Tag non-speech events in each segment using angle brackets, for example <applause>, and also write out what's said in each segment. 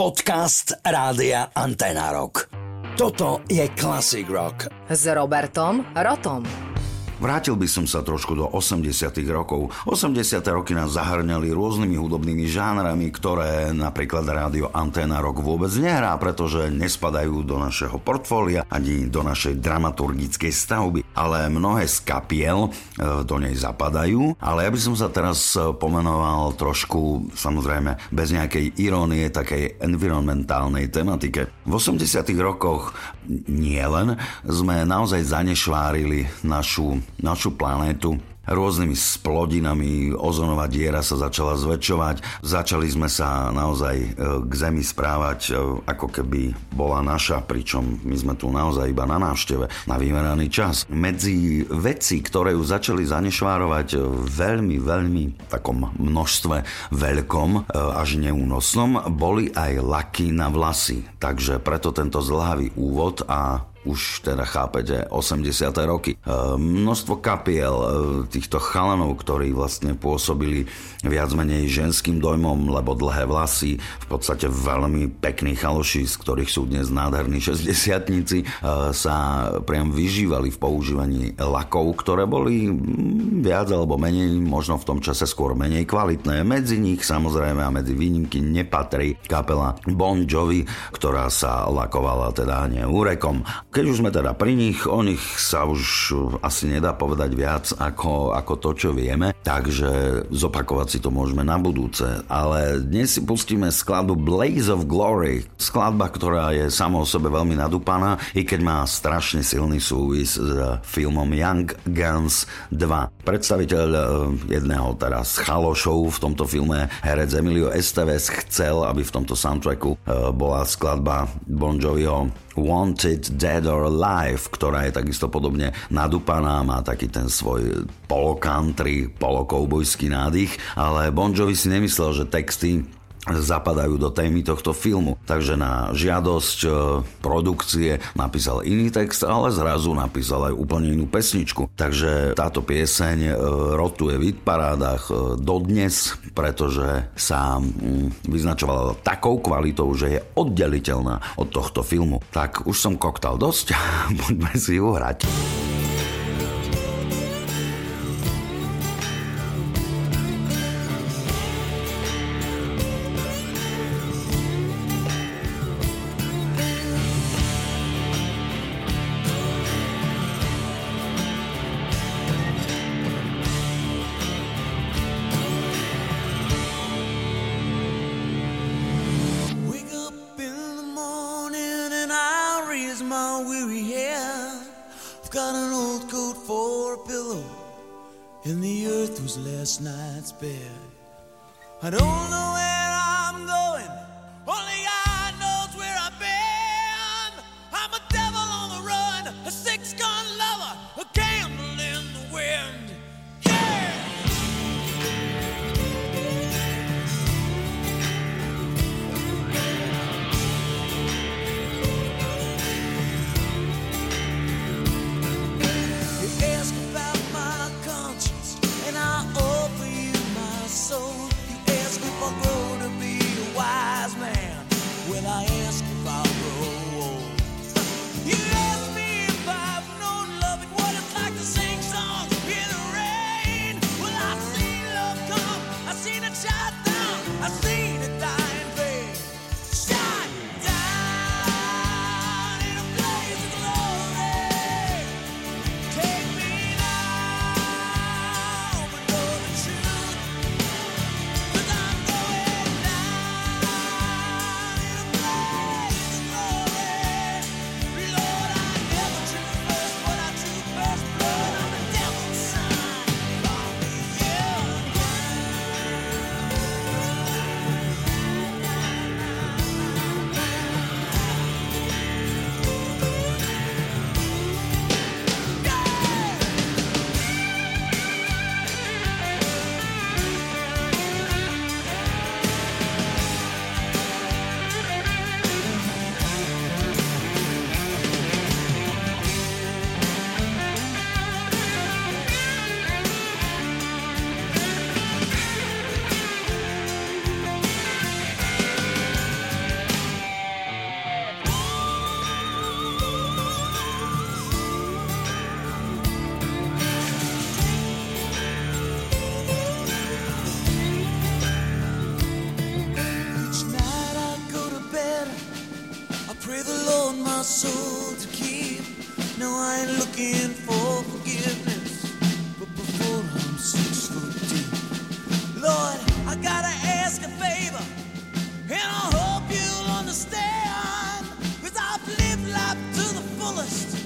Podcast Rádia Antena Rock. Toto je Classic Rock. S Robertom Rotom. Vrátil by som sa trošku do 80 rokov. 80 roky nás zahrňali rôznymi hudobnými žánrami, ktoré napríklad rádio Anténa Rock vôbec nehrá, pretože nespadajú do našeho portfólia ani do našej dramaturgickej stavby. Ale mnohé z kapiel e, do nej zapadajú. Ale ja by som sa teraz pomenoval trošku, samozrejme, bez nejakej irónie, takej environmentálnej tematike. V 80 rokoch nielen sme naozaj zanešvárili našu našu planétu rôznymi splodinami, ozonová diera sa začala zväčšovať, začali sme sa naozaj e, k Zemi správať e, ako keby bola naša, pričom my sme tu naozaj iba na návšteve, na vymeraný čas. Medzi veci, ktoré ju začali zanešvárovať e, veľmi, veľmi takom množstve veľkom až neúnosnom, boli aj laky na vlasy. Takže preto tento zlhavý úvod a už teda chápete, 80. roky. E, množstvo kapiel e, týchto chalanov, ktorí vlastne pôsobili viac menej ženským dojmom, lebo dlhé vlasy, v podstate veľmi pekní chaloši, z ktorých sú dnes nádherní 60 e, sa priam vyžívali v používaní lakov, ktoré boli mm, viac alebo menej, možno v tom čase skôr menej kvalitné. Medzi nich samozrejme a medzi výnimky nepatrí kapela Bon Jovi, ktorá sa lakovala teda neurekom keď už sme teda pri nich, o nich sa už asi nedá povedať viac ako, ako to, čo vieme, takže zopakovať si to môžeme na budúce. Ale dnes si pustíme skladbu Blaze of Glory, skladba, ktorá je sama o sebe veľmi nadúpaná, i keď má strašne silný súvis s filmom Young Guns 2. Predstaviteľ eh, jedného teraz chalošov v tomto filme, herec Emilio Esteves, chcel, aby v tomto soundtracku eh, bola skladba Bon Joviho Wanted Dead or Alive, ktorá je takisto podobne nadúpaná, má taký ten svoj polo-country, polo-koubojský nádych, ale Bon Jovi si nemyslel, že texty zapadajú do témy tohto filmu. Takže na žiadosť e, produkcie napísal iný text, ale zrazu napísal aj úplne inú pesničku. Takže táto pieseň e, rotuje v hitparádach e, dodnes, pretože sa mm, vyznačovala takou kvalitou, že je oddeliteľná od tohto filmu. Tak už som koktal dosť, <laughs> poďme si ju hrať. and the earth was last night's bed. I don't know where I'm going. The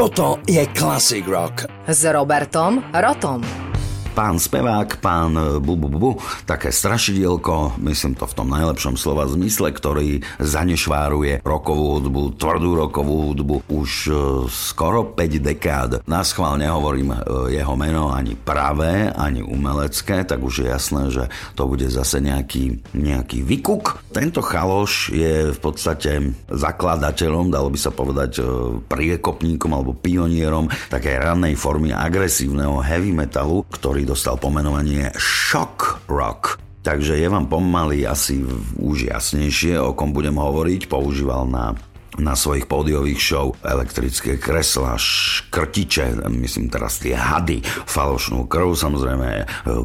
Toto je Classic Rock. S Robertom Rotom. Pán spevák, pán e, bu, bu, bu, také strašidielko, myslím to v tom najlepšom slova zmysle, ktorý zanešváruje rokovú hudbu, tvrdú rokovú hudbu už e, skoro 5 dekád. Na schvál nehovorím e, jeho meno ani pravé, ani umelecké, tak už je jasné, že to bude zase nejaký, nejaký vykuk. Tento chaloš je v podstate zakladateľom, dalo by sa povedať priekopníkom alebo pionierom takej rannej formy agresívneho heavy metalu, ktorý dostal pomenovanie shock rock. Takže je vám pomaly asi už jasnejšie, o kom budem hovoriť. Používal na na svojich pódiových show elektrické kresla, škrtiče, myslím teraz tie hady, falošnú krv, samozrejme e,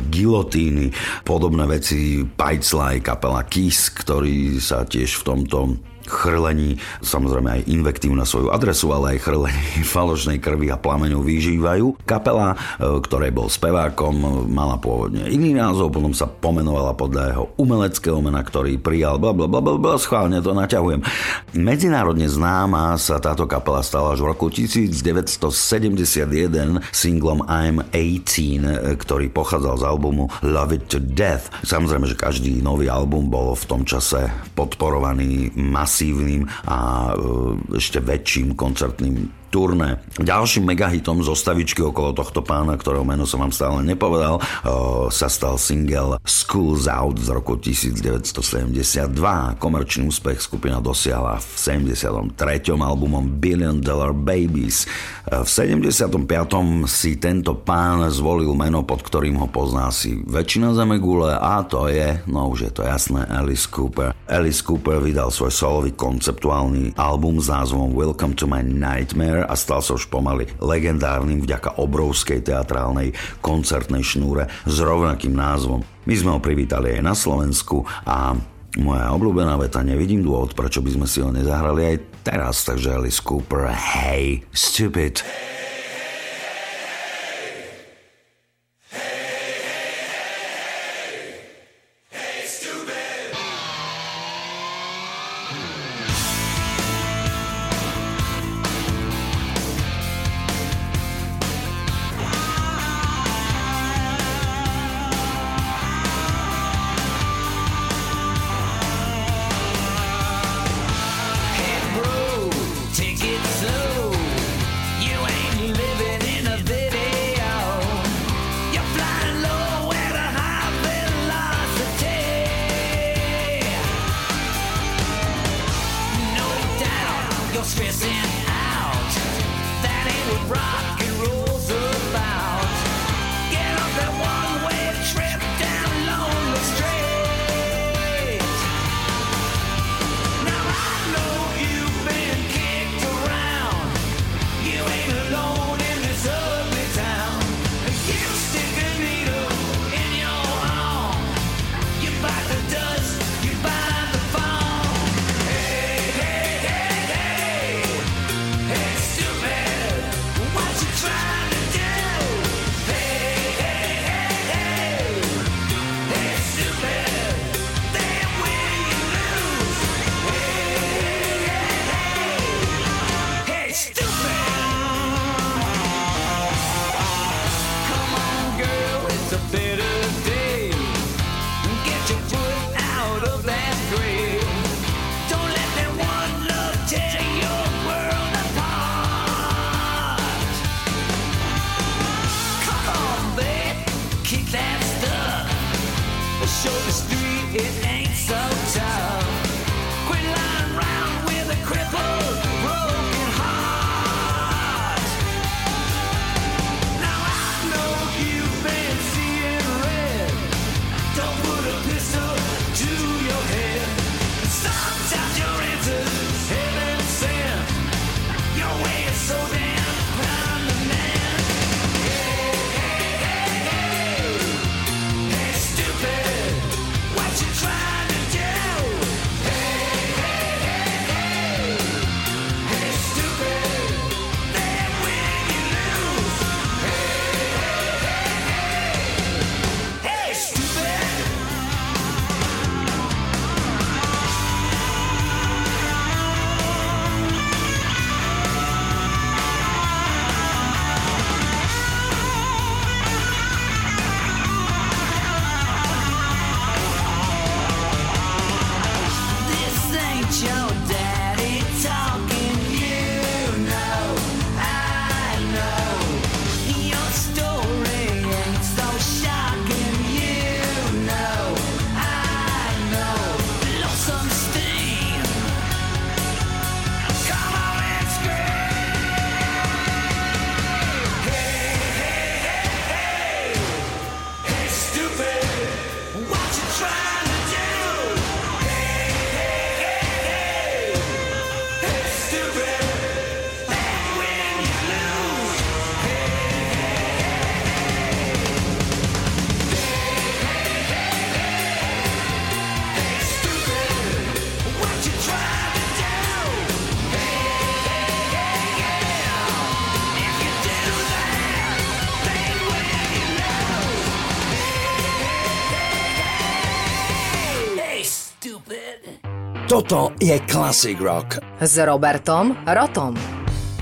gilotíny, podobné veci, Pajclaj, kapela Kiss, ktorí sa tiež v tomto chrlení, samozrejme aj invektív na svoju adresu, ale aj chrlení <laughs> falošnej krvi a plameňov vyžívajú. Kapela, e, ktorej bol spevákom, mala pôvodne iný názov, potom sa pomenovala podľa jeho umeleckého mena, ktorý prijal, bla bla bla bla, schválne to naťahujem. Medzinárodne známa sa táto kapela stala až v roku 1971 singlom I'm 18, ktorý pochádzal z albumu Love It To Death. Samozrejme, že každý nový album bol v tom čase podporovaný masívnym a e, ešte väčším koncertným turné. Ďalším megahitom zostavičky okolo tohto pána, ktorého meno som vám stále nepovedal, o, sa stal single Schools Out z roku 1972. Komerčný úspech skupina dosiahla v 73. albumom Billion Dollar Babies. V 75. si tento pán zvolil meno, pod ktorým ho pozná si väčšina zemegule a to je, no už je to jasné, Alice Cooper. Alice Cooper vydal svoj solový konceptuálny album s názvom Welcome to my Nightmare a stal sa už pomaly legendárnym vďaka obrovskej teatrálnej koncertnej šnúre s rovnakým názvom. My sme ho privítali aj na Slovensku a moja obľúbená veta, nevidím dôvod, prečo by sme si ho nezahrali aj teraz, takže Alice Cooper, hey, stupid. Hey it ain't so tough. Quit lying around with a crippled, Toto je Classic Rock. S Robertom Rotom.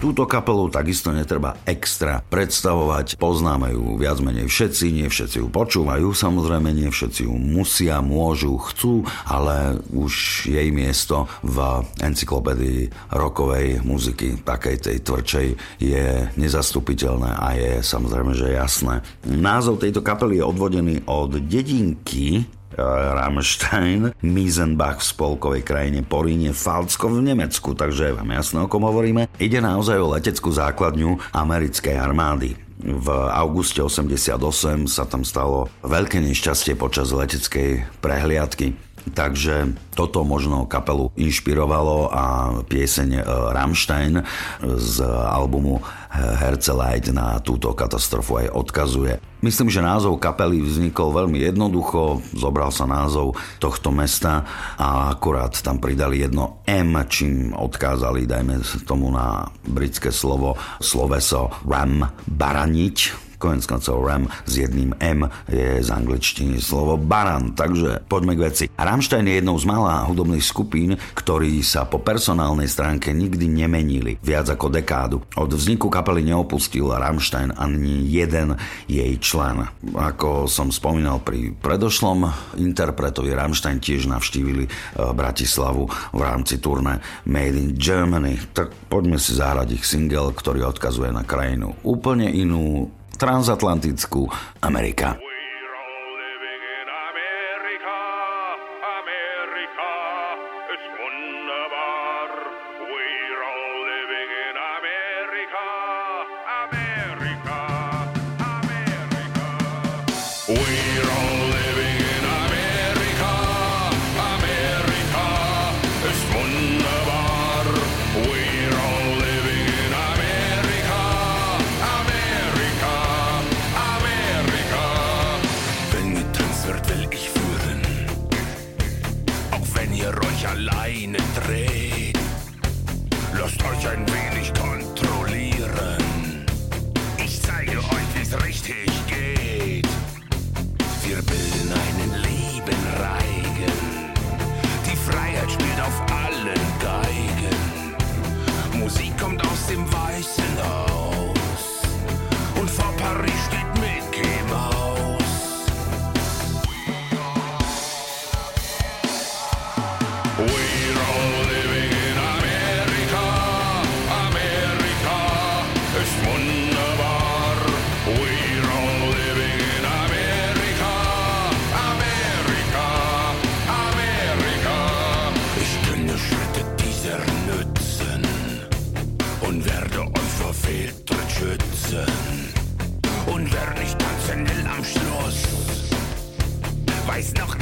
Túto kapelu takisto netreba extra predstavovať, poznáme ju viac menej všetci, nie všetci ju počúvajú, samozrejme nie všetci ju musia, môžu, chcú, ale už jej miesto v encyklopédii rokovej muziky, takej tej tvrdšej, je nezastupiteľné a je samozrejme, že jasné. Názov tejto kapely je odvodený od dedinky Rammstein, Miesenbach v spolkovej krajine Poríne, Falcko v Nemecku, takže vám jasné, o kom hovoríme. Ide naozaj o leteckú základňu americkej armády. V auguste 88 sa tam stalo veľké nešťastie počas leteckej prehliadky. Takže toto možno kapelu inšpirovalo a pieseň e, Rammstein z albumu Herzeleid na túto katastrofu aj odkazuje. Myslím, že názov kapely vznikol veľmi jednoducho, zobral sa názov tohto mesta a akurát tam pridali jedno M, čím odkázali, dajme tomu na britské slovo, sloveso ram, baraniť, konec koncov Ram s jedným M je z angličtiny slovo baran, takže poďme k veci. Rammstein je jednou z malá hudobných skupín, ktorí sa po personálnej stránke nikdy nemenili viac ako dekádu. Od vzniku kapely neopustil Rammstein ani jeden jej člen. Ako som spomínal pri predošlom interpretovi, Rammstein tiež navštívili eh, Bratislavu v rámci turné Made in Germany. Tak poďme si zahrať ich single, ktorý odkazuje na krajinu úplne inú, transatlantickú Amerika. no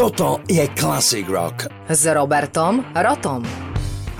Toto je Classic Rock. S Robertom Rotom.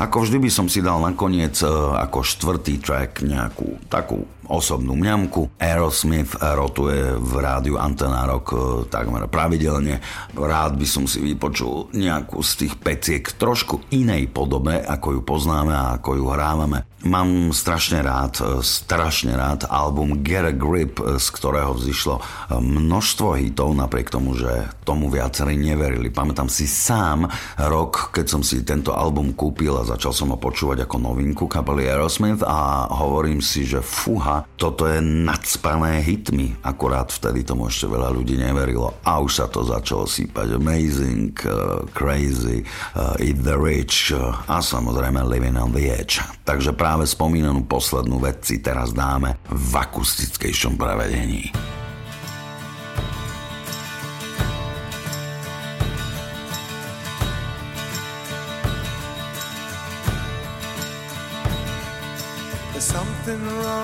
Ako vždy by som si dal nakoniec e, ako štvrtý track nejakú takú osobnú mňamku. Aerosmith rotuje v rádiu Antena Rock e, takmer pravidelne. Rád by som si vypočul nejakú z tých peciek trošku inej podobe, ako ju poznáme a ako ju hrávame. Mám strašne rád, e, strašne rád album Get a Grip, z ktorého vzýšlo množstvo hitov, napriek tomu, že tomu viacerí neverili. Pamätám si sám rok, keď som si tento album kúpil a začal som ho počúvať ako novinku kapely Aerosmith a hovorím si, že fuha, toto je nadspané hitmi. Akurát vtedy tomu ešte veľa ľudí neverilo a už sa to začalo sípať. Amazing, uh, crazy, uh, eat the rich uh, a samozrejme living on the edge. Takže práve spomínanú poslednú vec si teraz dáme v akustickejšom prevedení.